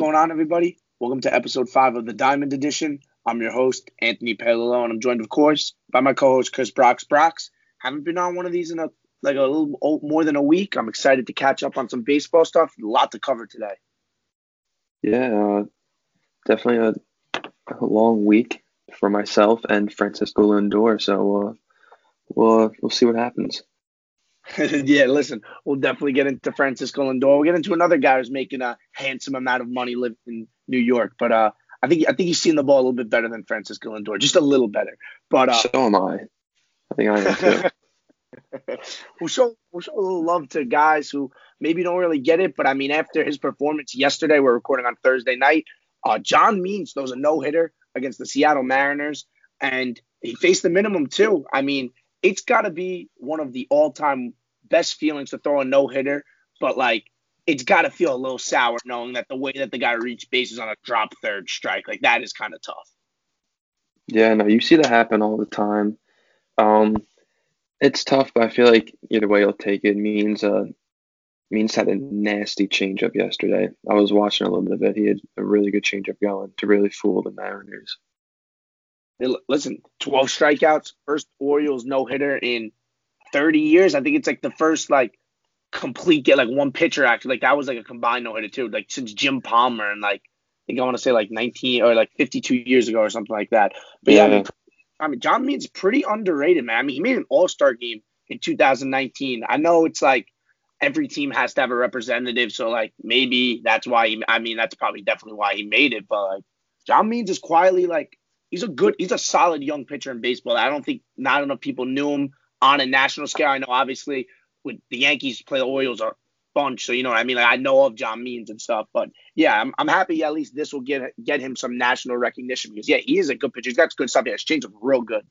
Going on, everybody? Welcome to episode five of the Diamond Edition. I'm your host, Anthony Pello, and I'm joined, of course, by my co-host Chris Brox Brox. Haven't been on one of these in a like a little more than a week. I'm excited to catch up on some baseball stuff. A lot to cover today. Yeah, uh, definitely a, a, long week for myself and Francisco Lindor. So uh, we'll we'll see what happens. yeah, listen, we'll definitely get into Francisco Lindor. We'll get into another guy who's making a handsome amount of money living in New York. But uh, I think I think he's seen the ball a little bit better than Francisco Lindor, just a little better. But uh, so am I. I think I am too. we'll show we'll show a little love to guys who maybe don't really get it. But I mean, after his performance yesterday, we're recording on Thursday night. Uh, John Means throws a no hitter against the Seattle Mariners, and he faced the minimum too. I mean, it's got to be one of the all-time best feelings to throw a no hitter, but like it's got to feel a little sour knowing that the way that the guy reached bases on a drop third strike, like that is kind of tough. Yeah, no, you see that happen all the time. Um, it's tough, but I feel like either way you'll take it. Means uh, Means had a nasty changeup yesterday. I was watching a little bit of it. He had a really good changeup going to really fool the Mariners. Listen, 12 strikeouts, first Orioles no hitter in 30 years. I think it's like the first like complete get like one pitcher actually like that was like a combined no hitter too like since Jim Palmer and like I think I want to say like 19 or like 52 years ago or something like that. But yeah, yeah I, mean, I mean John Means pretty underrated man. I mean he made an All Star game in 2019. I know it's like every team has to have a representative, so like maybe that's why he. I mean that's probably definitely why he made it. But like John Means is quietly like he's a good, he's a solid young pitcher in baseball. I don't think not enough people knew him on a national scale. I know obviously with the Yankees play the Orioles a bunch, so you know what I mean. Like I know of John Means and stuff, but yeah, I'm, I'm happy at least this will get get him some national recognition because yeah, he is a good pitcher. He's got good stuff. He has changed real good.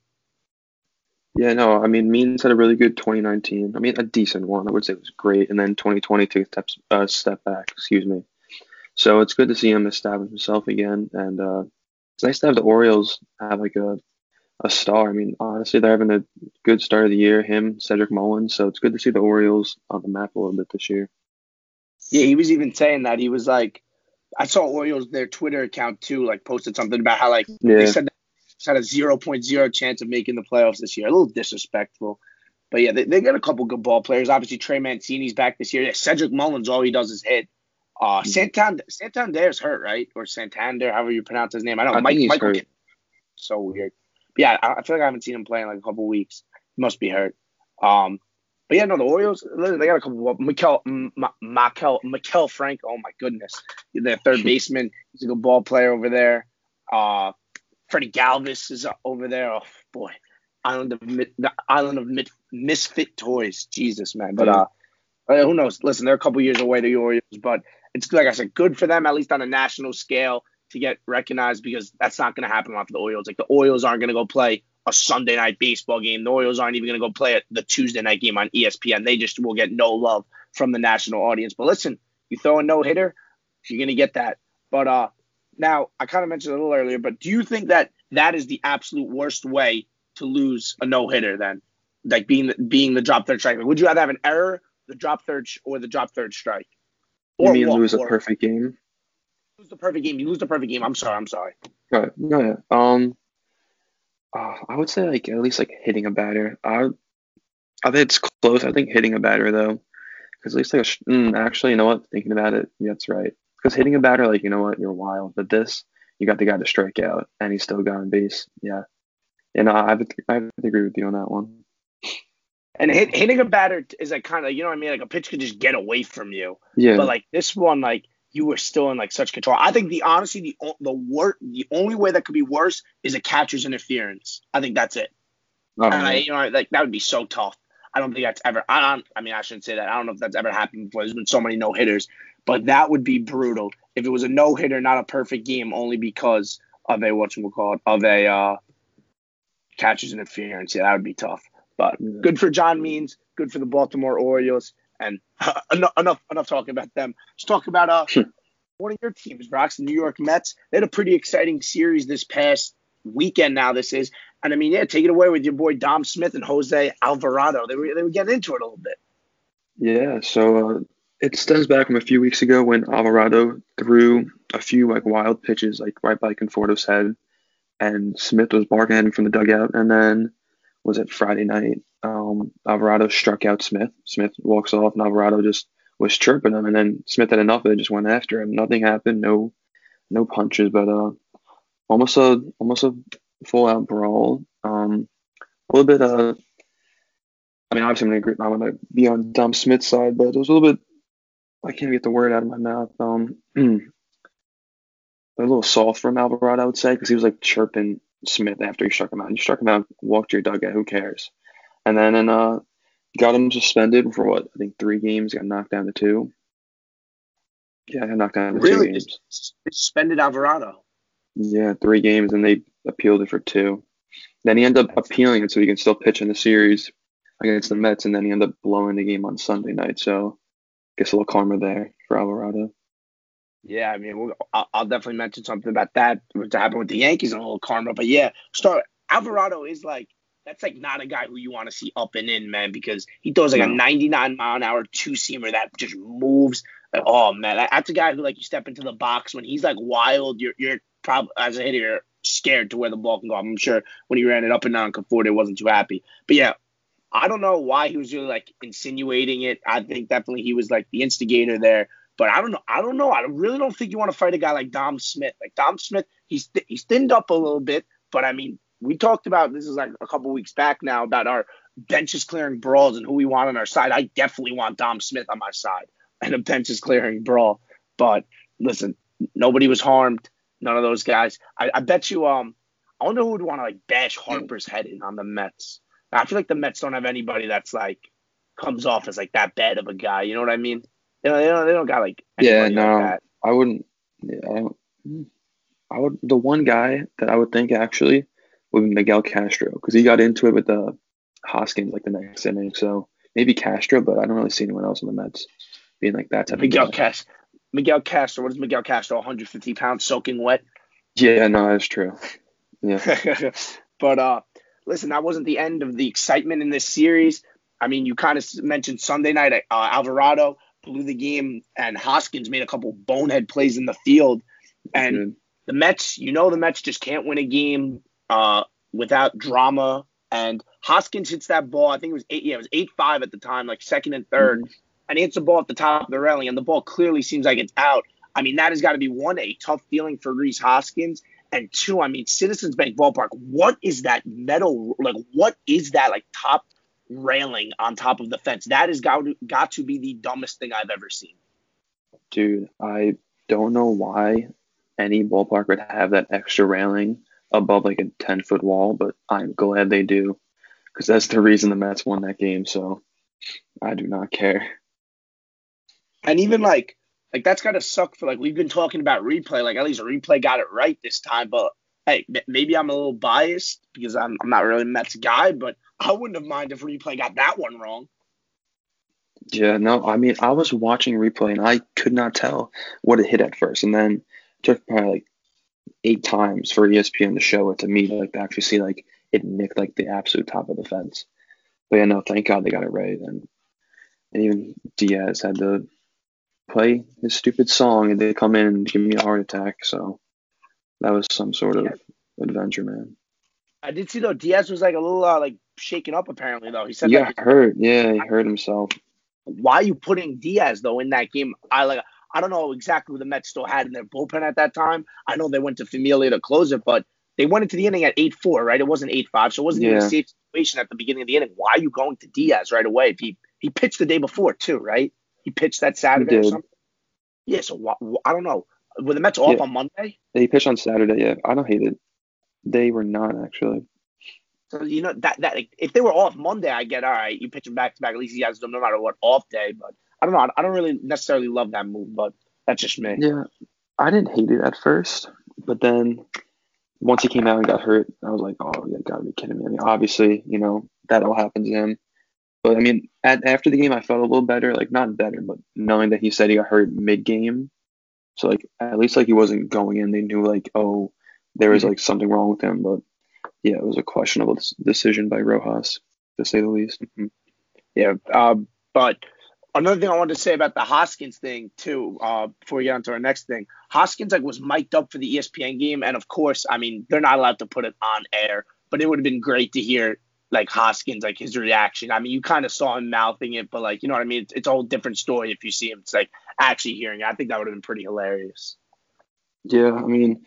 Yeah, no, I mean Means had a really good 2019. I mean a decent one. I would say it was great, and then 2020 took a step uh, step back. Excuse me. So it's good to see him establish himself again, and uh, it's nice to have the Orioles have like a a star. I mean, honestly, they're having a good start of the year. Him, Cedric Mullins. So it's good to see the Orioles on the map a little bit this year. Yeah, he was even saying that he was like, I saw Orioles their Twitter account too, like posted something about how like yeah. they said they had a 0.0 chance of making the playoffs this year. A little disrespectful. But yeah, they, they got a couple good ball players. Obviously, Trey Mancini's back this year. Yeah, Cedric Mullins, all he does is hit. Uh, mm-hmm. Santander, Santander's hurt, right? Or Santander, however you pronounce his name. I don't know. Mike, Michael, so weird yeah, I, feel like I haven't seen him play in like a couple weeks. Must be hurt. Um, but yeah, no, the Orioles they got a couple. of Mikel, Mikel, Mikel Frank. Oh my goodness, their third baseman. He's a good ball player over there. Uh, Freddie Galvis is over there. Oh boy, island of the island of misfit toys. Jesus, man. But uh, who knows? Listen, they're a couple years away, the Orioles, but it's like I said, good for them at least on a national scale to get recognized because that's not going to happen off the Orioles. Like the Orioles aren't going to go play a Sunday night baseball game. The Orioles aren't even going to go play the Tuesday night game on ESPN. They just will get no love from the national audience. But listen, you throw a no hitter, you're going to get that. But uh, now I kind of mentioned a little earlier, but do you think that that is the absolute worst way to lose a no hitter? Then, like being being the drop third strike. Would you rather have an error, the drop third, or the drop third strike? Or you mean lose a perfect game? lose the perfect game. You lose the perfect game. I'm sorry. I'm sorry. Right. No. Yeah. Um. Uh, I would say like at least like hitting a batter. I, I think it's close. I think hitting a batter though, because at least like a, mm, actually, you know what? Thinking about it, yeah, that's right. Because hitting a batter, like you know what, you're wild. But this, you got the guy to strike out, and he's still got on base. Yeah. And I have I to agree with you on that one. And hit, hitting a batter is like kind of you know what I mean. Like a pitch could just get away from you. Yeah. But like this one, like you were still in like such control. I think the honestly the the wor- the only way that could be worse is a catcher's interference. I think that's it. Oh, and I, you know, like that would be so tough. I don't think that's ever. I don't. I mean, I shouldn't say that. I don't know if that's ever happened before. There's been so many no hitters, but that would be brutal if it was a no hitter, not a perfect game, only because of a what you call it of a uh, catcher's interference. Yeah, that would be tough. But yeah. good for John Means. Good for the Baltimore Orioles. And uh, enough, enough, enough talking about them. Let's talk about uh, one of your teams, Brox, the New York Mets. They had a pretty exciting series this past weekend. Now this is, and I mean, yeah, take it away with your boy Dom Smith and Jose Alvarado. They were they were getting into it a little bit. Yeah, so uh, it stems back from a few weeks ago when Alvarado threw a few like wild pitches like right by Conforto's head, and Smith was barking at him from the dugout. And then was it Friday night? Um, Alvarado struck out Smith. Smith walks off, and Alvarado just was chirping him, and then Smith had enough of it, just went after him. Nothing happened, no, no punches, but uh, almost a almost a full out brawl. Um, a little bit uh, I mean, obviously I'm gonna. I'm gonna be on Dom Smith's side, but it was a little bit. I can't get the word out of my mouth. Um, a little soft from Alvarado, I would say, because he was like chirping Smith after he struck him out. You struck him out, walked your dugout. Who cares? And then and uh, got him suspended for what I think three games. Got knocked down to two. Yeah, got knocked down to really? two games. Suspended Alvarado. Yeah, three games, and they appealed it for two. Then he ended up appealing it so he can still pitch in the series against the Mets, and then he ended up blowing the game on Sunday night. So, I guess a little karma there for Alvarado. Yeah, I mean, we'll, I'll, I'll, definitely mention something about that to happen with the Yankees and a little karma. But yeah, start Alvarado is like that's like not a guy who you want to see up and in, man, because he throws like no. a 99 mile an hour two seamer that just moves. Like, oh man, that's a guy who like you step into the box when he's like wild. You're you're probably as a hitter you're scared to where the ball can go. I'm sure when he ran it up and down Conforto, wasn't too happy. But yeah, I don't know why he was really like insinuating it. I think definitely he was like the instigator there. But I don't know. I don't know. I really don't think you want to fight a guy like Dom Smith. Like Dom Smith, he's th- he's thinned up a little bit, but I mean, we talked about this is like a couple weeks back now about our benches clearing brawls and who we want on our side. I definitely want Dom Smith on my side and a benches clearing brawl. But listen, nobody was harmed. None of those guys. I, I bet you. Um, I wonder who would want to like bash Harper's head in on the Mets. I feel like the Mets don't have anybody that's like comes off as like that bad of a guy. You know what I mean? You know, they don't, they don't got like yeah, no, like I wouldn't. Yeah, I don't. I would the one guy that I would think actually be Miguel Castro because he got into it with the Hoskins like the next inning. So maybe Castro, but I don't really see anyone else in the Mets being like that type Miguel of Castro. Miguel Castro. What is Miguel Castro? 150 pounds, soaking wet. Yeah, no, that's true. Yeah. but uh, listen, that wasn't the end of the excitement in this series. I mean, you kind of mentioned Sunday night. Uh, Alvarado blew the game, and Hoskins made a couple bonehead plays in the field. And mm-hmm. the Mets, you know, the Mets just can't win a game uh, without drama. And Hoskins hits that ball. I think it was eight. Yeah, it was eight five at the time, like second and 3rd mm-hmm. and he hits the ball at the top of the railing, and the ball clearly seems like it's out. I mean, that has got to be one a tough feeling for Rhys Hoskins, and two, I mean, Citizens Bank Ballpark, what is that metal? Like, what is that, like, top railing on top of the fence? That has got to, got to be the dumbest thing I've ever seen. Dude, I don't know why any ballpark would have that extra railing above, like, a 10 foot wall, but I'm glad they do because that's the reason the Mets won that game. So I do not care. And even, like, like that's gotta suck for like we've been talking about replay. Like at least replay got it right this time. But hey, maybe I'm a little biased because I'm I'm not really a Mets guy, but I wouldn't have minded if replay got that one wrong. Yeah, no, I mean I was watching replay and I could not tell what it hit at first, and then took probably like eight times for ESPN to show it to me to like to actually see like it nicked like the absolute top of the fence. But yeah, no, thank God they got it right, and and even Diaz had to play his stupid song and they come in and give me a heart attack. So that was some sort of adventure, man. I did see though Diaz was like a little uh, like shaken up apparently though. He said yeah, hurt. Yeah, he hurt himself. Why are you putting Diaz though in that game? I like I don't know exactly what the Mets still had in their bullpen at that time. I know they went to Familia to close it, but they went into the inning at eight four, right? It wasn't eight five, so it wasn't yeah. even a safe situation at the beginning of the inning. Why are you going to Diaz right away? If he he pitched the day before too, right? He pitched that Saturday or something. Yeah, so wh- I don't know. Were the Mets off yeah. on Monday? They pitched on Saturday. Yeah, I don't hate it. They were not actually. So you know that that if they were off Monday, I get all right. You pitch him back to back. At least he has them no matter what off day. But I don't know. I don't really necessarily love that move, but that's just me. Yeah, I didn't hate it at first, but then once he came out and got hurt, I was like, oh, you gotta be kidding me. I mean, obviously, you know that all happens to him. But I mean, at, after the game, I felt a little better. Like not better, but knowing that he said he got hurt mid game, so like at least like he wasn't going in. They knew like oh there was mm-hmm. like something wrong with him. But yeah, it was a questionable decision by Rojas to say the least. Mm-hmm. Yeah, um, but another thing I wanted to say about the Hoskins thing too, uh, before we get on to our next thing, Hoskins like was mic'd up for the ESPN game, and of course, I mean they're not allowed to put it on air, but it would have been great to hear like Hoskins like his reaction. I mean, you kind of saw him mouthing it, but like you know what I mean. It's, it's a whole different story if you see him. It's like actually hearing it. I think that would have been pretty hilarious. Yeah, I mean,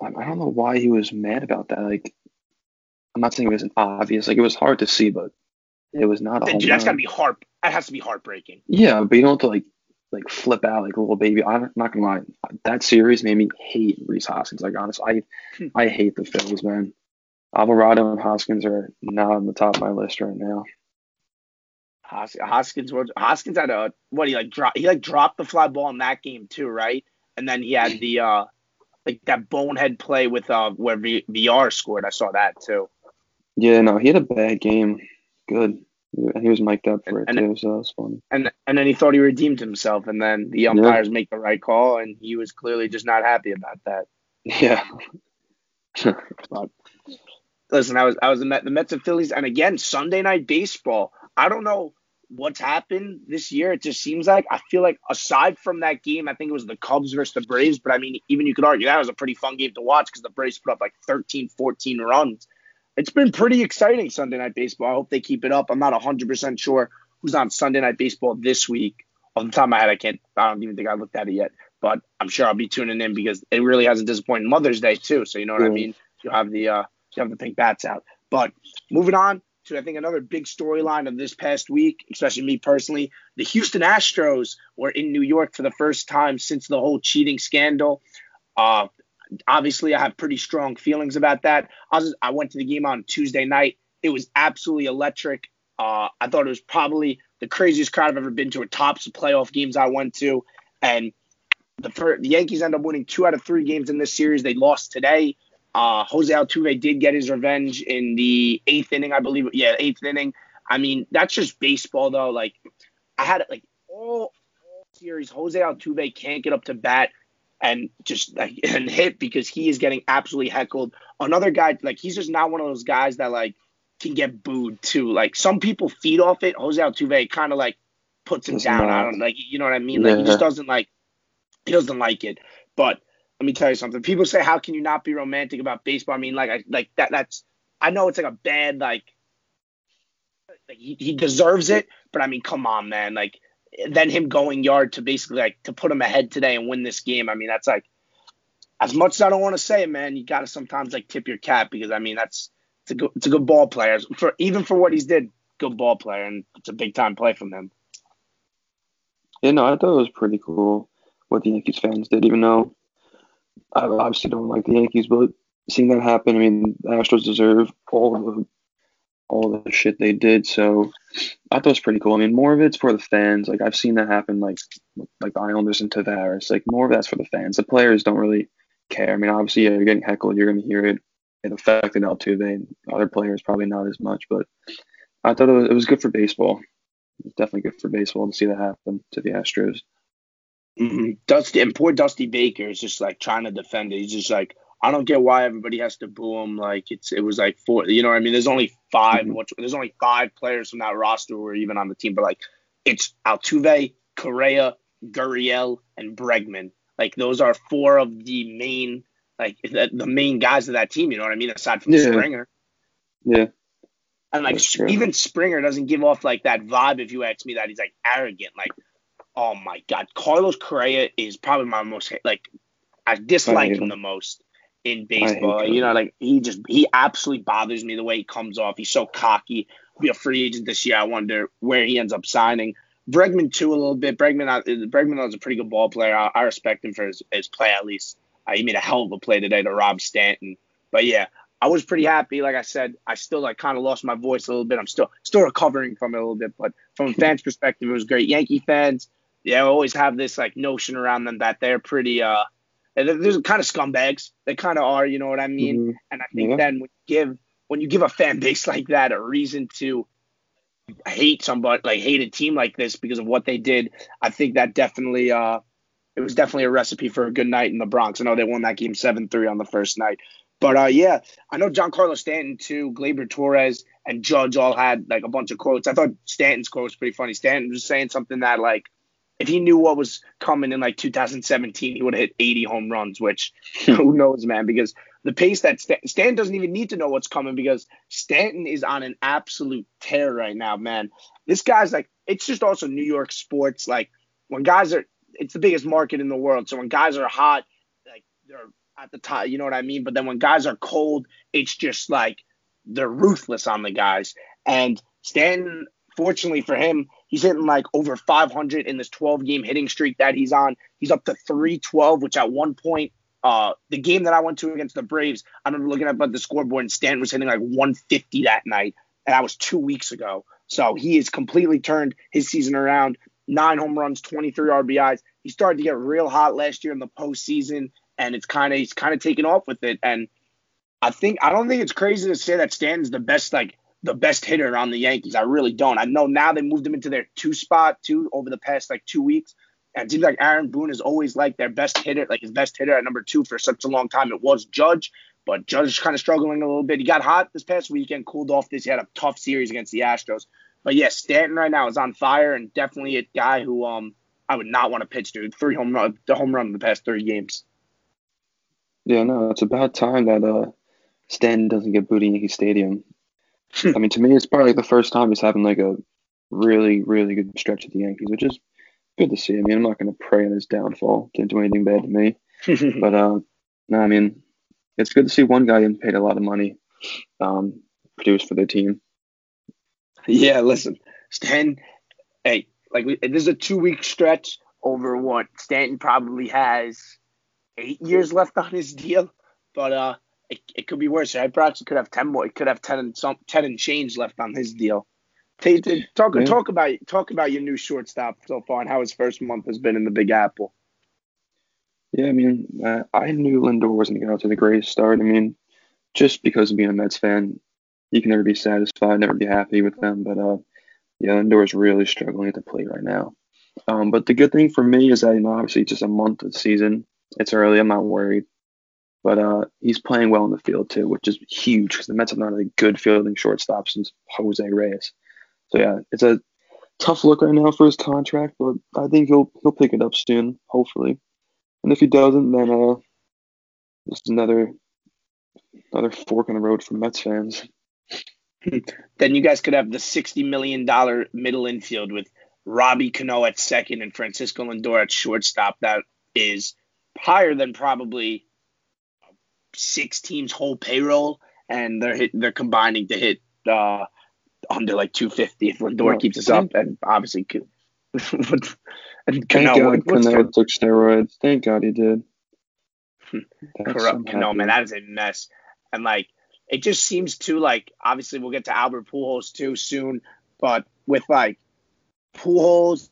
I don't know why he was mad about that. Like, I'm not saying it wasn't obvious. Like, it was hard to see, but it was not a. Dude, that's gotta be heart. That has to be heartbreaking. Yeah, but you don't have to like like flip out like a little baby. I'm not gonna lie. That series made me hate Rhys Hoskins. Like honestly, I hmm. I hate the Phillies, man. Alvarado and Hoskins are not on the top of my list right now. Hoskins was Hoskins had a what he like drop he like dropped the fly ball in that game too, right? And then he had the uh like that bonehead play with uh where v- VR scored. I saw that too. Yeah, no, he had a bad game. Good. He was mic'd up for and, it too, so that was fun. And and then he thought he redeemed himself, and then the umpires yeah. make the right call, and he was clearly just not happy about that. Yeah. but, listen, I was I was the, Met, the Mets and Phillies, and again Sunday night baseball. I don't know what's happened this year. It just seems like I feel like aside from that game, I think it was the Cubs versus the Braves, but I mean, even you could argue that was a pretty fun game to watch because the Braves put up like 13, 14 runs. It's been pretty exciting Sunday night baseball. I hope they keep it up. I'm not 100% sure who's on Sunday night baseball this week. Off the top of my head, I can't. I don't even think I looked at it yet, but I'm sure I'll be tuning in because it really hasn't disappointed Mother's Day too. So you know what mm. I mean. You have the uh, you have the pink bats out. But moving on to I think another big storyline of this past week, especially me personally, the Houston Astros were in New York for the first time since the whole cheating scandal. Uh, obviously, I have pretty strong feelings about that. I, was, I went to the game on Tuesday night. It was absolutely electric. Uh, I thought it was probably the craziest crowd I've ever been to. Or tops of playoff games I went to, and the, first, the Yankees end up winning two out of three games in this series. They lost today. Uh, Jose Altuve did get his revenge in the eighth inning, I believe. Yeah, eighth inning. I mean, that's just baseball, though. Like, I had like all, all series, Jose Altuve can't get up to bat and just like and hit because he is getting absolutely heckled. Another guy, like, he's just not one of those guys that like can get booed too. Like, some people feed off it. Jose Altuve kind of like puts him down. I don't like, you know what I mean? Like, yeah. he just doesn't like, he doesn't like it. But let me tell you something. People say, "How can you not be romantic about baseball?" I mean, like, I like that. That's I know it's like a bad like. like he, he deserves it, but I mean, come on, man. Like, then him going yard to basically like to put him ahead today and win this game. I mean, that's like as much as I don't want to say it, man. You got to sometimes like tip your cap because I mean that's it's a good it's a good ball player for even for what he's did. Good ball player, and it's a big time play from him. Yeah, no, I thought it was pretty cool what the Yankees fans did, even though I obviously don't like the Yankees, but seeing that happen, I mean, the Astros deserve all the all the shit they did. So I thought it was pretty cool. I mean, more of it's for the fans. Like I've seen that happen, like like the Islanders and Tavares. Like more of that's for the fans. The players don't really care. I mean, obviously, yeah, you're getting heckled. You're going to hear it. It affected Altuve and other players probably not as much, but I thought it was, it was good for baseball. Definitely good for baseball to see that happen to the Astros. Mm-hmm. Dusty and poor Dusty Baker is just like trying to defend it. He's just like, I don't get why everybody has to boo him. Like it's it was like four, you know. what I mean, there's only 5 mm-hmm. which, there's only five players from that roster who are even on the team, but like it's Altuve, Correa, Gurriel, and Bregman. Like those are four of the main like the, the main guys of that team. You know what I mean? Aside from yeah. Springer. Yeah. And like even Springer doesn't give off like that vibe. If you ask me, that he's like arrogant. Like oh my god, Carlos Correa is probably my most like I dislike I him the most in baseball. You know, like he just he absolutely bothers me the way he comes off. He's so cocky. Be a free agent this year. I wonder where he ends up signing. Bregman too a little bit. Bregman, uh, Bregman was a pretty good ball player. I, I respect him for his, his play at least. Uh, he made a hell of a play today to Rob Stanton. But yeah, I was pretty happy. Like I said, I still like kind of lost my voice a little bit. I'm still still recovering from it a little bit. But from a fan's perspective, it was great. Yankee fans, yeah, always have this like notion around them that they're pretty uh there's kind of scumbags. They kind of are, you know what I mean? Mm-hmm. And I think yeah. then when you give when you give a fan base like that a reason to hate somebody like hate a team like this because of what they did, I think that definitely uh it was definitely a recipe for a good night in the Bronx. I know they won that game seven three on the first night. But uh, yeah, I know Giancarlo Stanton too, Gleyber Torres, and Judge all had like a bunch of quotes. I thought Stanton's quote was pretty funny. Stanton was saying something that like if he knew what was coming in like 2017, he would have hit 80 home runs, which hmm. who knows, man, because the pace that Stan, Stanton doesn't even need to know what's coming because Stanton is on an absolute tear right now, man. This guy's like, it's just also New York sports. Like when guys are, it's the biggest market in the world. So when guys are hot, like they're at the top, you know what I mean? But then when guys are cold, it's just like they're ruthless on the guys. And Stanton, fortunately for him, he's hitting like over 500 in this 12 game hitting streak that he's on. He's up to 312, which at one point, uh, the game that I went to against the Braves, I remember looking up at the scoreboard and Stanton was hitting like 150 that night. And that was two weeks ago. So he has completely turned his season around. Nine home runs, 23 RBIs. He started to get real hot last year in the postseason, and it's kind of he's kind of taken off with it. And I think I don't think it's crazy to say that Stanton's the best like the best hitter on the Yankees. I really don't. I know now they moved him into their two spot too over the past like two weeks. And it seems like Aaron Boone is always like their best hitter, like his best hitter at number two for such a long time. It was Judge, but Judge kind of struggling a little bit. He got hot this past weekend, cooled off this. He had a tough series against the Astros. But yeah, Stanton right now is on fire and definitely a guy who um I would not want to pitch to. Three home run, the home run in the past three games. Yeah, no, it's about time that uh Stanton doesn't get booed in Yankee Stadium. I mean, to me, it's probably like the first time he's having like a really, really good stretch at the Yankees, which is good to see. I mean, I'm not going to pray on his downfall. Didn't do anything bad to me. but uh, no, I mean, it's good to see one guy getting paid a lot of money, um, produce for their team. Yeah, listen, Stan. Hey, like this is a two week stretch over what Stanton probably has eight years left on his deal, but uh, it, it could be worse. I perhaps could have ten more. It could have ten and some ten and change left on his deal. Talk yeah. talk about talk about your new shortstop so far and how his first month has been in the Big Apple. Yeah, I mean, uh, I knew Lindor wasn't going to go to the greatest start. I mean, just because of being a Mets fan, you can never be satisfied, never be happy with them. But uh, yeah, Lindor is really struggling at the plate right now. Um, but the good thing for me is that you know, obviously just a month of the season. It's early. I'm not worried. But uh, he's playing well in the field too, which is huge because the Mets have not had a good fielding shortstop since Jose Reyes. So yeah, it's a tough look right now for his contract, but I think he'll he'll pick it up soon, hopefully. And if he doesn't, then uh, just another another fork in the road for Mets fans. then you guys could have the sixty million dollar middle infield with Robbie Cano at second and Francisco Lindor at shortstop. That is higher than probably six teams' whole payroll, and they're hit, they're combining to hit uh, under like 250 if Lindor no, keeps us up, and obviously. and Cano, Thank God Cano took steroids. Thank God he did. Corrupt Cano, man, that is a mess. And like, it just seems too like. Obviously, we'll get to Albert Pujols too soon, but with like Pujols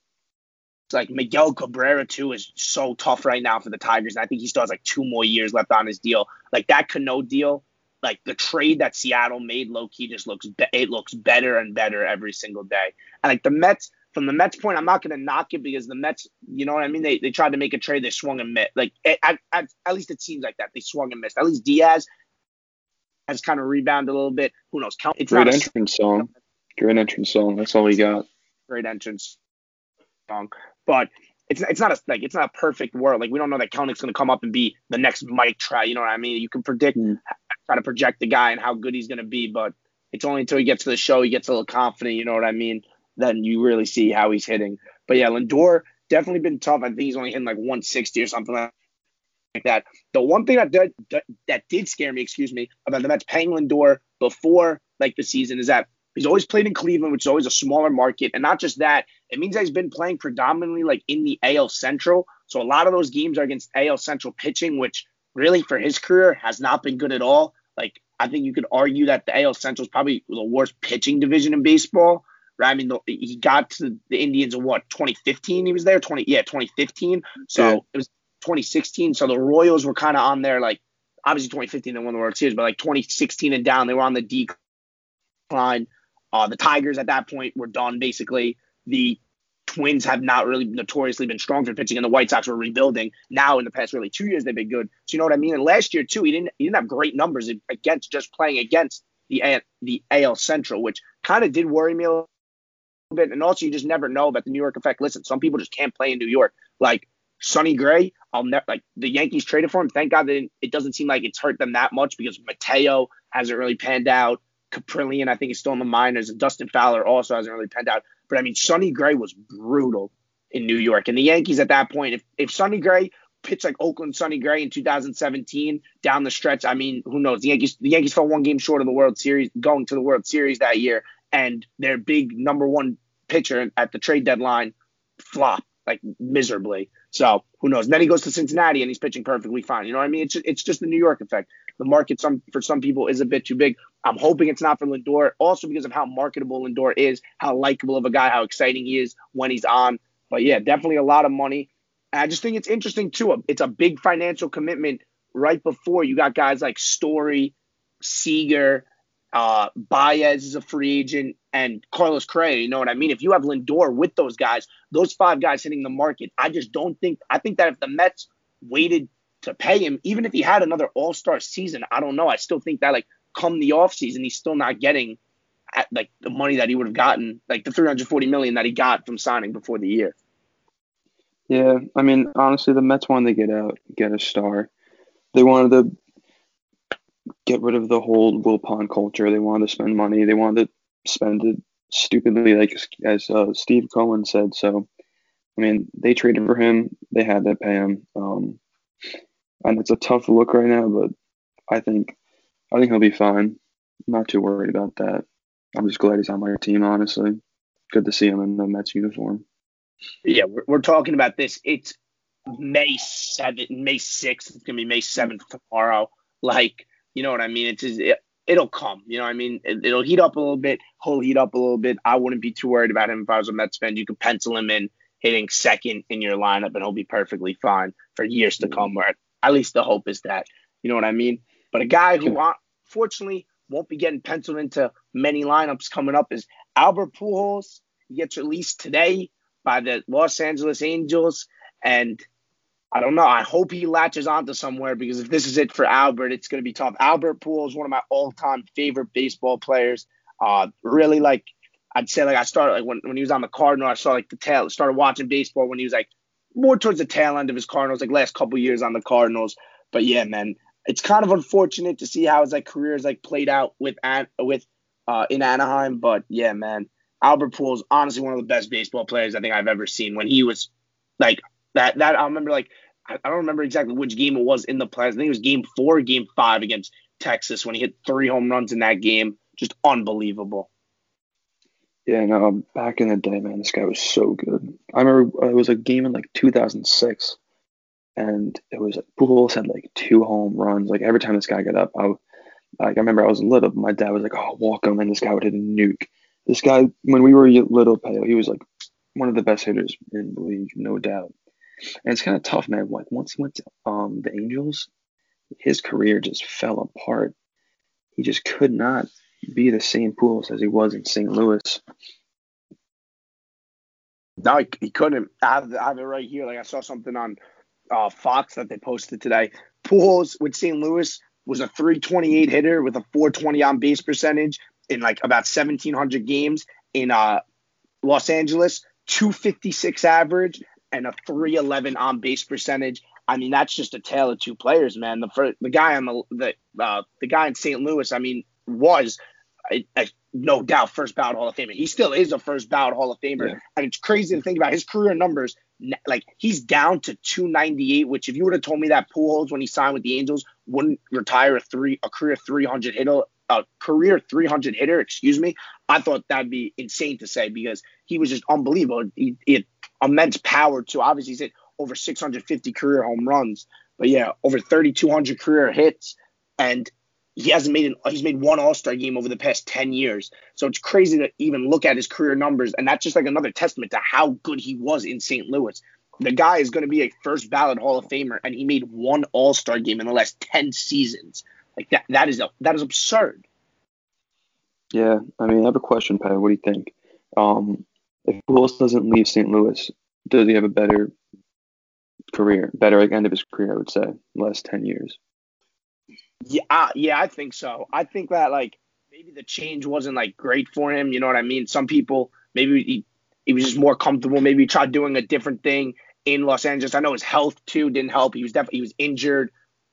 like Miguel Cabrera too is so tough right now for the Tigers, and I think he still has like two more years left on his deal. Like that Cano deal, like the trade that Seattle made, low key just looks be- it looks better and better every single day. And like the Mets, from the Mets point, I'm not gonna knock it because the Mets, you know what I mean? They they tried to make a trade, they swung and missed. Like at, at, at least it seems like that they swung and missed. At least Diaz has kind of rebounded a little bit. Who knows? It's Great entrance song. Great entrance song. That's all we got. Great entrance song but it's it's not a like it's not a perfect world. Like we don't know that Kelenic's going to come up and be the next Mike Trout. You know what I mean? You can predict, mm. try to project the guy and how good he's going to be, but it's only until he gets to the show, he gets a little confident. You know what I mean? Then you really see how he's hitting. But yeah, Lindor definitely been tough. I think he's only hitting like 160 or something like that. The one thing that did, that, that did scare me, excuse me, about the Mets paying Lindor before like the season is that He's always played in Cleveland, which is always a smaller market. And not just that, it means that he's been playing predominantly like in the AL Central. So a lot of those games are against AL Central pitching, which really for his career has not been good at all. Like I think you could argue that the AL Central is probably the worst pitching division in baseball. Right? I mean, the, he got to the Indians in what 2015. He was there 20 yeah 2015. So yeah. it was 2016. So the Royals were kind of on there like obviously 2015 they won the World Series, but like 2016 and down they were on the decline. Uh, the Tigers at that point were done basically. The Twins have not really notoriously been strong for pitching, and the White Sox were rebuilding. Now, in the past really two years, they've been good. So you know what I mean. And last year too, he didn't he didn't have great numbers against just playing against the the AL Central, which kind of did worry me a little bit. And also, you just never know about the New York effect. Listen, some people just can't play in New York. Like Sonny Gray, I'll never like the Yankees traded for him. Thank God that it doesn't seem like it's hurt them that much because Mateo hasn't really panned out. Kaprielian, I think, is still in the minors, and Dustin Fowler also hasn't really panned out. But I mean, Sonny Gray was brutal in New York, and the Yankees at that point, if if Sonny Gray pitched like Oakland Sonny Gray in 2017 down the stretch, I mean, who knows? The Yankees the Yankees fell one game short of the World Series, going to the World Series that year, and their big number one pitcher at the trade deadline flopped like miserably. So who knows? And then he goes to Cincinnati and he's pitching perfectly fine. You know what I mean? It's just, it's just the New York effect. The market some for some people is a bit too big. I'm hoping it's not for Lindor, also because of how marketable Lindor is, how likable of a guy, how exciting he is when he's on. But yeah, definitely a lot of money. And I just think it's interesting too. It's a big financial commitment right before you got guys like Story, Seager, uh, Baez is a free agent, and Carlos Correa. You know what I mean? If you have Lindor with those guys, those five guys hitting the market, I just don't think. I think that if the Mets waited to pay him, even if he had another All Star season, I don't know. I still think that like come the off season, he's still not getting at, like the money that he would have gotten, like the 340 million that he got from signing before the year. Yeah, I mean, honestly, the Mets wanted to get out, get a star. They wanted to get rid of the whole Wilpon culture. They wanted to spend money. They wanted to spend it stupidly, like as uh, Steve Cohen said. So, I mean, they traded for him. They had to pay him. Um, and it's a tough look right now, but I think I think he'll be fine. I'm not too worried about that. I'm just glad he's on my team, honestly. Good to see him in the Mets uniform. Yeah, we're, we're talking about this. It's May 7th, May 6th. It's going to be May 7th tomorrow. Like, you know what I mean? It's it, it'll come. You know what I mean? It, will heat up a little bit. He'll heat up a little bit. I wouldn't be too worried about him if I was a Mets fan. You could pencil him in hitting second in your lineup, and he'll be perfectly fine for years to come. Where at least the hope is that. You know what I mean? But a guy who, uh, unfortunately, won't be getting penciled into many lineups coming up is Albert Pujols. He gets released today by the Los Angeles Angels, and I don't know. I hope he latches onto somewhere because if this is it for Albert, it's going to be tough. Albert Pujols is one of my all-time favorite baseball players. Uh, really like I'd say like I started like when, when he was on the Cardinals, I saw like the tail started watching baseball when he was like more towards the tail end of his Cardinals, like last couple years on the Cardinals. But yeah, man, it's kind of unfortunate to see how his like career is like played out with with uh, in Anaheim. But yeah, man, Albert Pujols honestly one of the best baseball players I think I've ever seen. When he was like that, that I remember like I don't remember exactly which game it was in the playoffs. I think it was Game Four, Game Five against Texas when he hit three home runs in that game. Just unbelievable. Yeah, no, back in the day, man, this guy was so good. I remember uh, it was a game in like 2006, and it was Pujols had like two home runs. Like every time this guy got up, I, like I remember I was little. but My dad was like, "Oh, walk him," and this guy would hit a nuke. This guy, when we were little, he was like one of the best hitters in the league, no doubt. And it's kind of tough, man. Like once he went to um the Angels, his career just fell apart. He just could not be the same Pujols as he was in St. Louis. No, he, he couldn't. I have, I have, it right here. Like I saw something on uh, Fox that they posted today. Pujols with St. Louis was a 328 hitter with a 420 on base percentage in like about 1700 games in uh, Los Angeles, 256 average and a 311 on base percentage. I mean, that's just a tale of two players, man. The first, the guy on the the uh, the guy in St. Louis, I mean, was I, I, no doubt first ballot Hall of Famer. He still is a first ballot Hall of Famer, yeah. and it's crazy to think about his career numbers. Like he's down to 298, which if you would have told me that Pujols when he signed with the Angels wouldn't retire a three a career 300 hitter, a career 300 hitter, excuse me, I thought that'd be insane to say because he was just unbelievable. He, he had immense power too. Obviously, he's hit over 650 career home runs, but yeah, over 3,200 career hits, and he hasn't made an he's made one all-star game over the past 10 years. So it's crazy to even look at his career numbers and that's just like another testament to how good he was in st louis. The guy is going to be a first ballot hall of famer and he made one all-star game in the last 10 seasons. Like that that is that is absurd. Yeah i mean i have a question pat. What do you think? Um if Pujols doesn't leave St. Louis, does he have a better career, better like end of his career? I would say last ten years. Yeah, yeah, I think so. I think that like maybe the change wasn't like great for him. You know what I mean? Some people maybe he, he was just more comfortable. Maybe he tried doing a different thing in Los Angeles. I know his health too didn't help. He was definitely he was injured.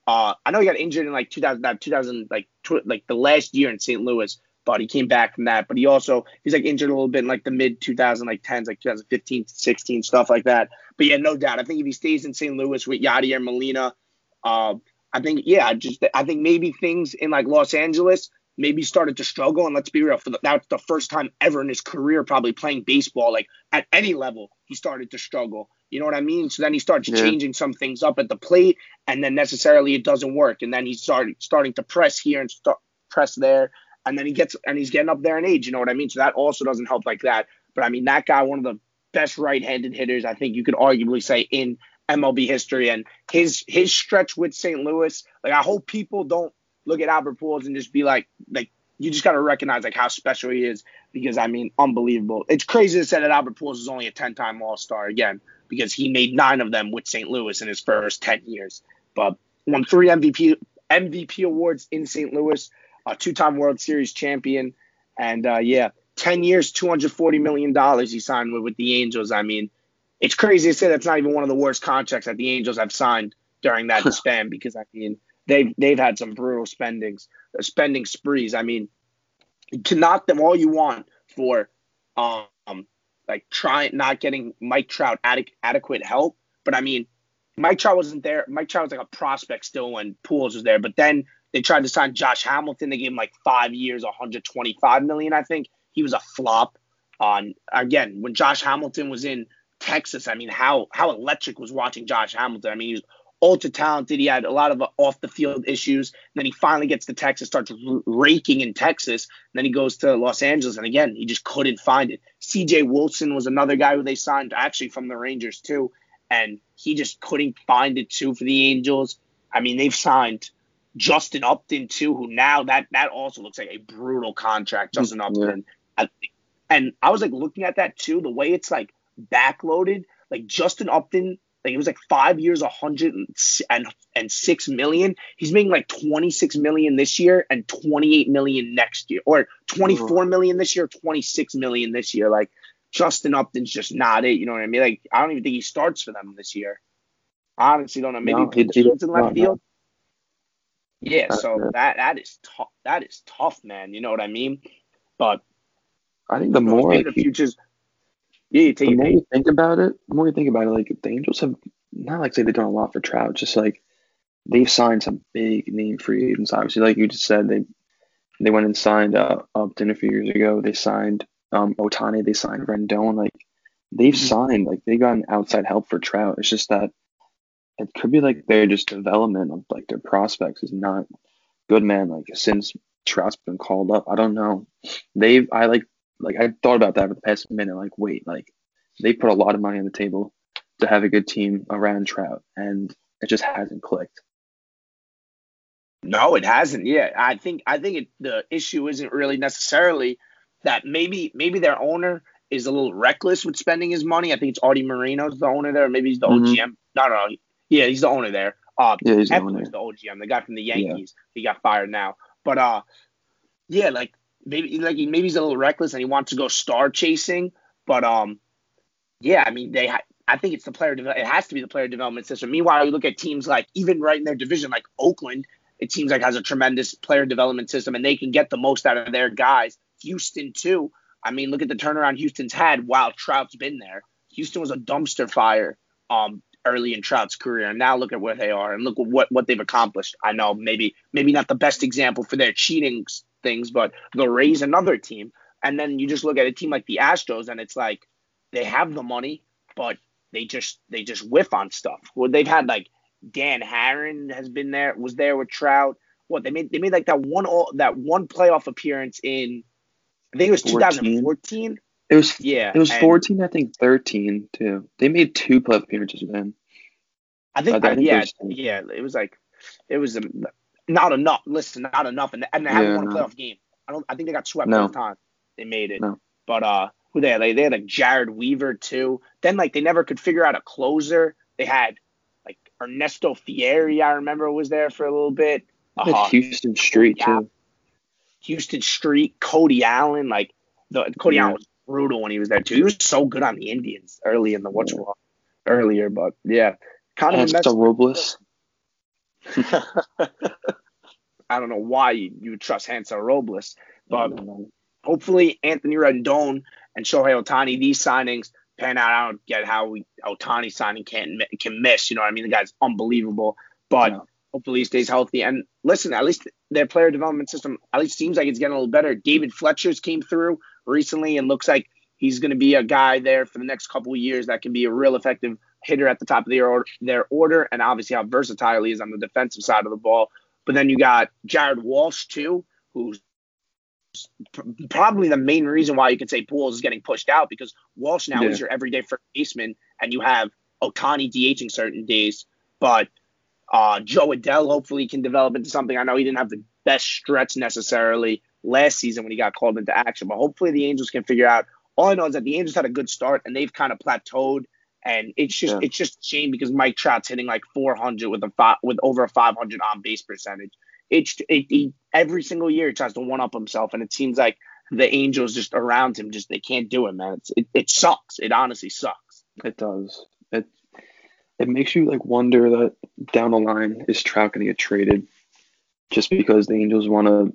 Uh, I know he got injured in like 2000, that 2000 like tw- like the last year in St. Louis, but he came back from that. But he also he's like injured a little bit in like the mid 2000 like 10s, like 2015, 16 stuff like that. But yeah, no doubt. I think if he stays in St. Louis with Yadier Molina, uh, I think yeah, just I think maybe things in like Los Angeles maybe started to struggle. And let's be real, for the, that's the first time ever in his career probably playing baseball, like at any level, he started to struggle. You know what I mean? So then he starts yeah. changing some things up at the plate, and then necessarily it doesn't work. And then he's started starting to press here and start press there, and then he gets and he's getting up there in age. You know what I mean? So that also doesn't help like that. But I mean, that guy, one of the best right-handed hitters, I think you could arguably say in MLB history, and his his stretch with St. Louis, like I hope people don't look at Albert Pujols and just be like, like you just got to recognize like how special he is because I mean, unbelievable. It's crazy to say that Albert Pujols is only a 10-time All-Star again because he made nine of them with St. Louis in his first 10 years, but won three MVP MVP awards in St. Louis, a two-time World Series champion, and uh, yeah, 10 years, 240 million dollars he signed with with the Angels. I mean, it's crazy to say that's not even one of the worst contracts that the Angels have signed during that span because I mean they've they've had some brutal spendings, spending sprees. I mean, to knock them all you want for um like trying not getting Mike Trout adequate adequate help, but I mean, Mike Trout wasn't there. Mike Trout was like a prospect still when Pujols was there, but then they tried to sign Josh Hamilton. They gave him like five years, 125 million, I think. He was a flop. On again, when Josh Hamilton was in Texas, I mean, how how electric was watching Josh Hamilton? I mean, he was ultra talented. He had a lot of uh, off the field issues. then he finally gets to Texas, starts raking in Texas. then he goes to Los Angeles, and again, he just couldn't find it. C.J. Wilson was another guy who they signed actually from the Rangers too, and he just couldn't find it too for the Angels. I mean, they've signed Justin Upton too, who now that that also looks like a brutal contract. Justin mm, Upton, yeah. and I was like looking at that too, the way it's like backloaded. Like Justin Upton like it was like five years, a hundred and and six million. He's making like twenty six million this year and twenty eight million next year, or twenty four million this year, twenty six million this year. Like Justin Upton's just not it. You know what I mean? Like I don't even think he starts for them this year. I honestly don't know. Maybe no, he, he, in left field. Yeah, so that that is tough. That is tough, man. You know what I mean? But I think the more the futures yeah, you take the more you think about it, the more you think about it, like the Angels have not like say they've done a lot for Trout, just like they've signed some big name free agents. Obviously, like you just said, they they went and signed uh, Upton a few years ago. They signed um, Ohtani. They signed Rendon. Like they've mm-hmm. signed, like they got an outside help for Trout. It's just that it could be like their just development of like their prospects is not good, man. Like since Trout's been called up, I don't know. They've I like like I thought about that for the past minute. Like, wait, like they put a lot of money on the table to have a good team around Trout, and it just hasn't clicked. No, it hasn't. Yeah, I think I think it, the issue isn't really necessarily that maybe maybe their owner is a little reckless with spending his money. I think it's Arte Moreno's the owner there. Maybe he's the mm-hmm. OGM. No, no, yeah, he's the owner there. Uh, yeah, he's the, owner. the OGM, the guy from the Yankees. Yeah. He got fired now, but uh, yeah, like maybe like maybe he's a little reckless and he wants to go star chasing. But um, yeah, I mean they. Ha- I think it's the player. De- it has to be the player development system. Meanwhile, you look at teams like even right in their division, like Oakland. It seems like has a tremendous player development system, and they can get the most out of their guys. Houston too. I mean, look at the turnaround Houston's had while Trout's been there. Houston was a dumpster fire um, early in Trout's career, and now look at where they are and look what what they've accomplished. I know maybe maybe not the best example for their cheating things, but they'll raise another team. And then you just look at a team like the Astros, and it's like they have the money, but they just they just whiff on stuff. Well, they've had like Dan Haren has been there, was there with Trout. What they made they made like that one all that one playoff appearance in I think it was 2014. It was yeah. It was 14, I think 13 too. They made two playoff appearances then. I think, I, I think yeah, yeah. It was like it was um, not enough. Listen, not enough, and and they haven't yeah, won a playoff game. I don't. I think they got swept no. both times. They made it, no. but uh, who they had? Like, they had like Jered Weaver too. Then like they never could figure out a closer. They had like Ernesto Frieri, I remember was there for a little bit. Uh, Huston Street too. Huston Street, Cody Allen, like the Cody yeah. Allen was brutal when he was there too. He was so good on the Indians early in the watch yeah. earlier, but yeah, kind of a Robles. I don't know why you, you trust Hansel Robles, but hopefully Anthony Rendon and Shohei Ohtani, these signings pan out. I don't get how we Ohtani signing can't can miss. You know what I mean? The guy's unbelievable, but hopefully he stays healthy. And listen, at least their player development system at least seems like it's getting a little better. David Fletcher's came through recently and looks like he's going to be a guy there for the next couple of years that can be a real effective hitter at the top of their order, their order, and obviously how versatile he is on the defensive side of the ball. But then you got Jared Walsh too, who's probably the main reason why you can say Pujols is getting pushed out because Walsh now yeah. is your everyday first baseman, and you have Ohtani DHing certain days, but uh, Jo Adell hopefully can develop into something. I know he didn't have the best stretch necessarily last season when he got called into action, but hopefully the Angels can figure out. All I know is that the Angels had a good start and they've kind of plateaued, and it's just yeah. it's just a shame because Mike Trout's hitting like 400 with a five, with over a 500 on base percentage it's it, he, every single year he tries to one up himself, and it seems like the Angels just around him just they can't do it, man. It's, it it sucks. It honestly sucks. It does. It it makes you like wonder that down the line is Trout going to get traded just because the Angels want to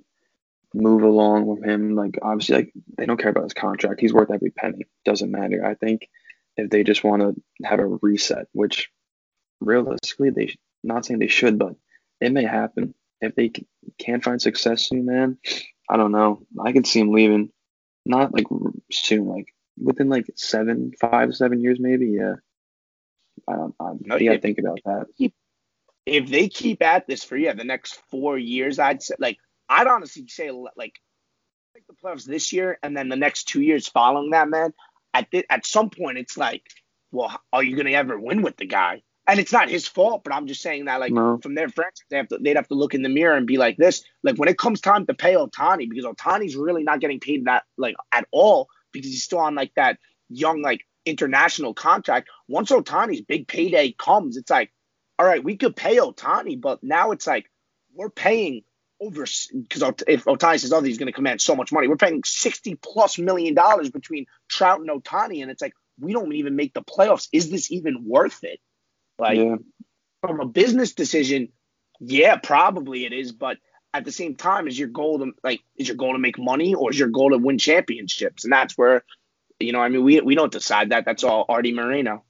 move along with him. Like obviously, like they don't care about his contract. He's worth every penny. Doesn't matter. I think if they just want to have a reset, which realistically they not saying they should, but it may happen if they can't find success soon, man, I don't know. I can see him leaving. Not like soon, like within like seven, five, seven years, maybe. Yeah. I don't. I, no, you gotta think about that. If they keep at this for yeah the next four years, I'd say like I'd honestly say like the playoffs this year and then the next two years following that, man. At th- at some point, it's like, well, are you gonna ever win with the guy? and it's not his fault, but I'm just saying that like no. from their friends, they have to they'd have to look in the mirror and be like this. Like when it comes time to pay Ohtani, because Ohtani's really not getting paid that like at all because he's still on like that young like international contract. Once Ohtani's big payday comes, it's like, all right, we could pay Ohtani, but now it's like we're paying over because if Ohtani says, oh, he's going to command so much money, we're paying sixty plus million dollars between Trout and Ohtani, and it's like we don't even make the playoffs. Is this even worth it? Like yeah. from a business decision, yeah, probably it is, but at the same time, is your goal to like is your goal to make money or is your goal to win championships? And that's where, you know, I mean, we we don't decide that. That's all Artie Moreno.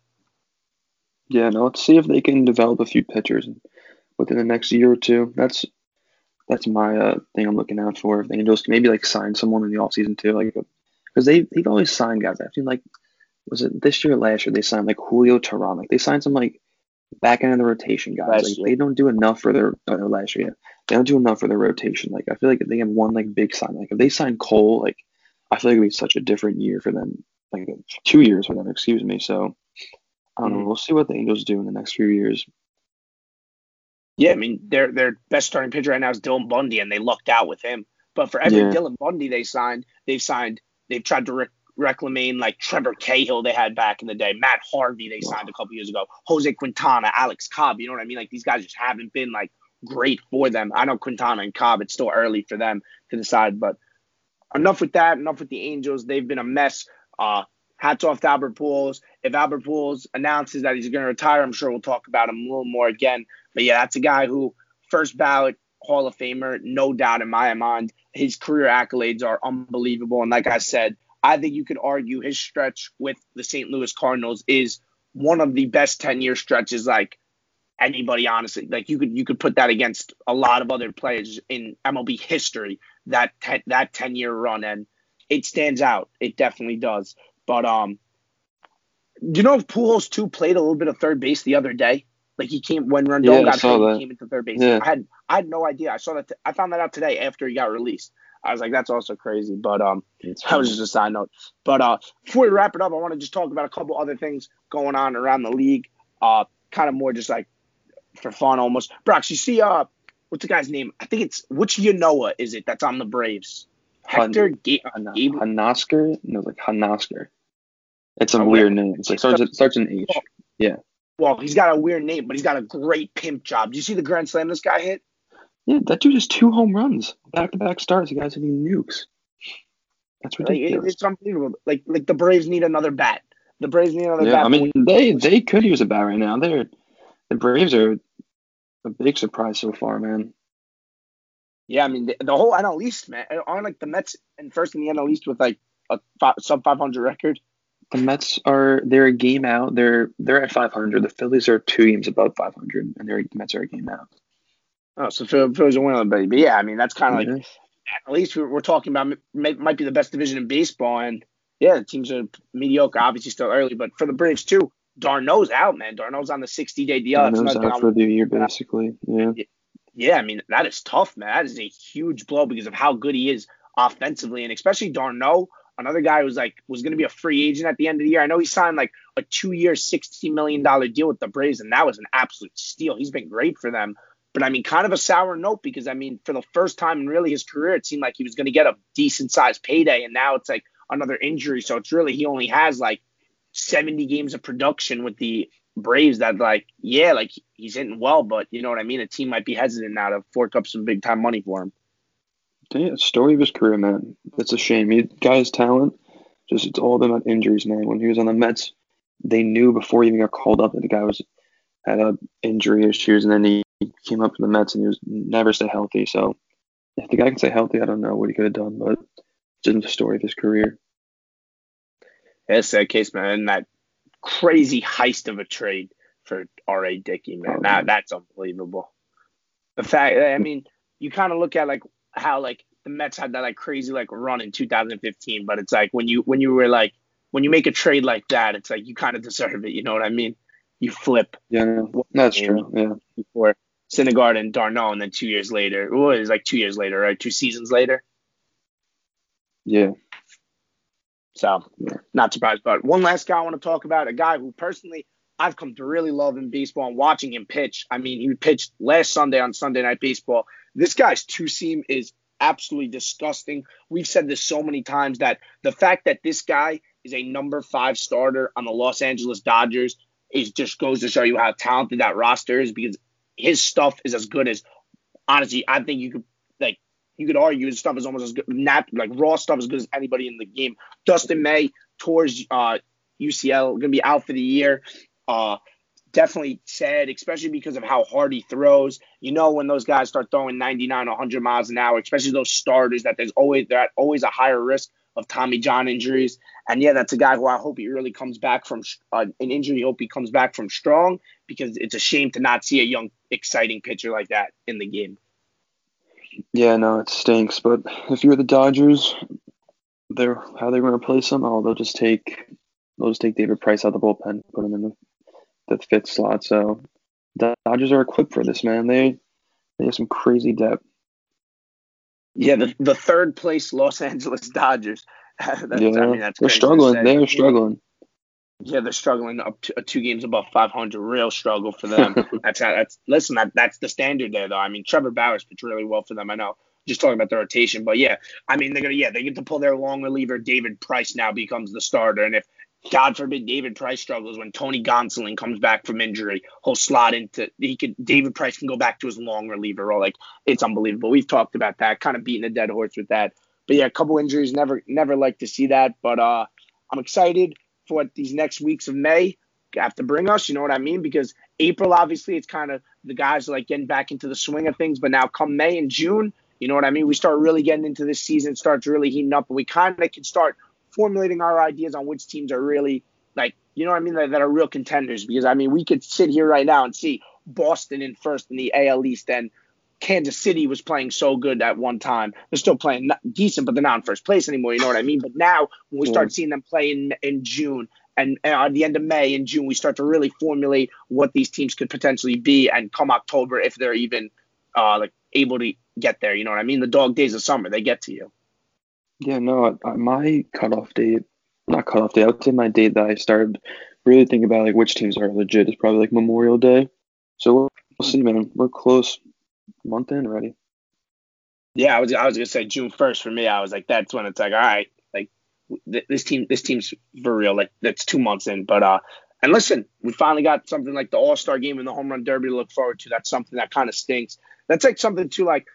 Yeah, no. Let's see if they can develop a few pitchers within the next year or two. That's that's my uh, thing I'm looking out for. If the Angels can maybe like sign someone in the offseason too, like because they they've always signed guys. I feel like was it this year or last year they signed like Julio Teheran. Like they signed some like back end of the rotation guys. like they don't do enough for their uh, last year. They don't do enough for their rotation. Like I feel like if they have one like big sign, like if they sign Cole, like I feel like it'd be such a different year for them. Like two years for them, excuse me. So I don't mm-hmm. know. We'll see what the Angels do in the next few years. Yeah, I mean their their best starting pitcher right now is Dylan Bundy, and they lucked out with him. But for every yeah. Dylan Bundy they signed, they've signed they've tried to re- reclaim like Trevor Cahill they had back in the day, Matt Harvey they signed a couple years ago, Jose Quintana, Alex Cobb. You know what I mean? Like these guys just haven't been like great for them. I know Quintana and Cobb, it's still early for them to decide, but enough with that. Enough with the Angels. They've been a mess. Uh, hats off to Albert Pujols. If Albert Pujols announces that he's going to retire, I'm sure we'll talk about him a little more again. But yeah, that's a guy who first ballot Hall of Famer, no doubt in my mind. His career accolades are unbelievable, and like I said, I think you could argue his stretch with the St. Louis Cardinals is one of the best 10 year stretches like anybody honestly like you could you could put that against a lot of other players in MLB history that ten, that 10 year run and it stands out it definitely does but um do you know if Pujols too played a little bit of third base the other day like he came when Rendon yeah, got he came into third base yeah. I had I had no idea I saw that t- I found that out today after he got released I was like, that's also crazy. But um, that was just a side note. But uh, before we wrap it up, I want to just talk about a couple other things going on around the league. Uh, kind of more just like for fun almost. Brox, you see uh, what's the guy's name? I think it's which Yanoa is it that's on the Braves? Hector Ga- Han- Gable. Hanosker? No, like Hanosker. It's a weird yeah. name. It's like starts, it starts in H. Yeah. Well, he's got a weird name, but he's got a great pimp job. Do you see the grand slam this guy hit? Yeah, that dude has two home runs, back to back starts. The guy's hitting nukes. That's Like, ridiculous. it's unbelievable. Like like the Braves need another bat. The Braves need another yeah, bat. I mean they they could use a bat right now. They're the Braves are a big surprise so far, man. yeah, I mean the, the whole NL East, man. Aren't like the Mets and first in the NL East with like a fi- sub 500 record? The Mets are they're a game out. They're they're at 500. The Phillies are two games above 500, and they're the Mets are a game out. Oh, so Phil, Phil's a winner, but but yeah, I mean that's kind of like at least we're, we're talking about may, might be the best division in baseball, and yeah, the teams are mediocre. Obviously, still early, but for the Braves too, d'Arnaud's out, man. d'Arnaud's on the 60 day deal. d'Arnaud's out for the year, basically. Yeah. yeah, I mean that is tough, man. That is a huge blow because of how good he is offensively, and especially d'Arnaud, another guy who's like was going to be a free agent at the end of the year. I know he signed like a two year, sixty million dollar deal with the Braves, and that was an absolute steal. He's been great for them. But I mean, kind of a sour note because I mean, for the first time in really his career, it seemed like he was going to get a decent sized payday, and now it's like another injury. So it's really he only has like seventy games of production with the Braves. That like, yeah, like he's hitting well, but you know what I mean. A team might be hesitant now to fork up some big time money for him. Yeah, story of his career, man. It's a shame. He guy has talent. Just it's all been about injuries, man. When he was on the Mets, they knew before he even got called up that the guy was had a injury issues, and then he came up to the Mets and he was never stay healthy. So if the guy can stay healthy, I don't know what he could have done, but it's just the story of his career. That's that case, man. And that crazy heist of a trade for R.A. Dickey, man. Oh, that man. that's unbelievable. The fact, I mean, you kind of look at like how like the Mets had that like crazy like run in 2015, but it's like when you when you were like when you make a trade like that, it's like you kind of deserve it. You know what I mean? You flip Yeah, that's true. Yeah, before Syndergaard and d'Arnaud, and then two years later, well, it was like two years later, right? Two seasons later. yeah. So not surprised. But one last guy I want to talk about, a guy who personally I've come to really love in baseball and watching him pitch. I mean, he pitched last Sunday on Sunday Night Baseball. This guy's two seam is absolutely disgusting. We've said this so many times that the fact that this guy is a number five starter on the Los Angeles Dodgers is just goes to show you how talented that roster is because his stuff is as good as honestly, I think you could like you could argue his stuff is almost as good nat like raw stuff as good as anybody in the game. Dustin May towards uh UCL gonna be out for the year. Uh definitely sad, especially because of how hard he throws. You know when those guys start throwing 99, 100 miles an hour, especially those starters, that there's always that always a higher risk of Tommy John injuries. And yeah, that's a guy who I hope he really comes back from uh, an injury. Hope he comes back from strong because it's a shame to not see a young, exciting pitcher like that in the game. Yeah, no, it stinks. But if you're the Dodgers, they're how they're going to replace him? Oh, they'll just take they'll just take David Price out of the bullpen, put him in the, the fifth slot. So the Dodgers are equipped for this, man. They they have some crazy depth. Yeah, the, the third place Los Angeles Dodgers. yeah, I mean, that's they're struggling. They're struggling. Yeah, they're struggling up to uh, two games above 500. Real struggle for them. that's how, that's listen. That that's the standard there, though. I mean, Trevor Bauer pitched really well for them. I know. Just talking about the rotation, but yeah, I mean, they're gonna yeah they get to pull their long reliever. David Price now becomes the starter, and if God forbid David Price struggles when Tony Gonsolin comes back from injury, he'll slot into he could David Price can go back to his long reliever role. Like it's unbelievable. We've talked about that, kind of beating a dead horse with that. But yeah, a couple injuries, never never like to see that. But uh I'm excited for what these next weeks of May have to bring us. You know what I mean? Because April, obviously, it's kind of the guys are like getting back into the swing of things. But now, come May and June, you know what I mean? We start really getting into this season, starts really heating up, and we kind of can start formulating our ideas on which teams are really like, you know what I mean, that, that are real contenders. Because I mean, we could sit here right now and see Boston in first in the AL East, and Kansas City was playing so good at one time. They're still playing not decent, but they're not in first place anymore. You know what I mean? But now when we start seeing them play in in June and, and at the end of May and June, we start to really formulate what these teams could potentially be. And come October, if they're even uh, like able to get there, you know what I mean? The dog days of summer, they get to you. Yeah, no, my cutoff date, not cutoff date. I would say my date that I started really thinking about like which teams are legit is probably like Memorial Day. So we'll, see, man. We're close, month in already. Yeah, I was I was gonna say June first for me. I was like, that's when it's like, all right, like th- this team this team's for real. Like that's two months in, but uh, and listen, we finally got something like the All Star game and the Home Run Derby to look forward to. That's something that kind of stinks. That's like something too like.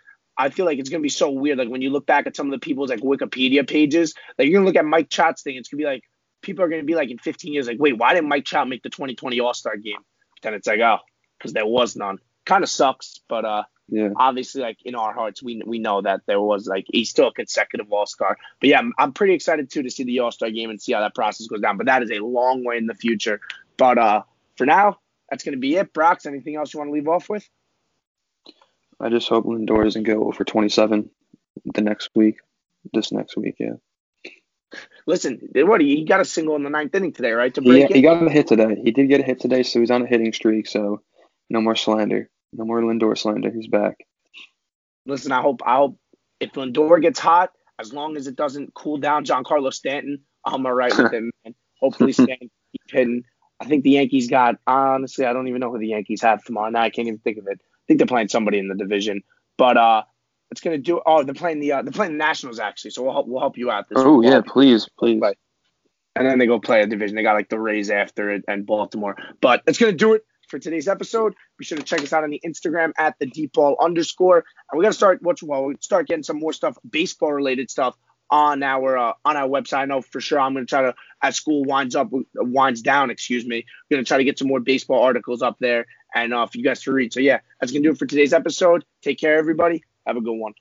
I feel like it's gonna be so weird. Like when you look back at some of the people's like Wikipedia pages, like you're gonna look at Mike Trout's thing. It's gonna be like people are gonna be like in 15 years, like, wait, why didn't Mike Trout make the 2020 All Star game? Then it's like, oh, because there was none. Kind of sucks, but uh, Yeah. obviously, like in our hearts, we we know that there was like he's still a consecutive All Star. But yeah, I'm, I'm pretty excited too to see the All Star game and see how that process goes down. But that is a long way in the future. But uh, for now, that's gonna be it. Brox, anything else you want to leave off with? I just hope Lindor doesn't go for 27 the next week. This next week, yeah. Listen, what he got a single in the ninth inning today, right? To He, break he it. got a hit today. He did get a hit today, so he's on a hitting streak. So no more slander. No more Lindor slander. He's back. Listen, I hope I hope if Lindor gets hot, as long as it doesn't cool down Giancarlo Stanton, I'm all right with him. And hopefully Stanton keep hitting. I think the Yankees got honestly, I don't even know who the Yankees have tomorrow. Now I can't even think of it. I think they're playing somebody in the division, but uh, it's gonna do. Oh, they're playing the uh, they're playing the Nationals actually, so we'll help we'll help you out this. Oh week. yeah, please, please. Right. and then they go play a division. They got like the Rays after it and Baltimore. But it's gonna do it for today's episode. Be sure to check us out on the Instagram at the deep ball underscore. And we're gonna start what's well, we start getting some more stuff, baseball related stuff on our uh, on our website. I know for sure I'm gonna try to as school winds up winds down, excuse me. We're gonna try to get some more baseball articles up there and uh, for you guys to read. So yeah, that's gonna do it for today's episode. Take care, everybody. Have a good one.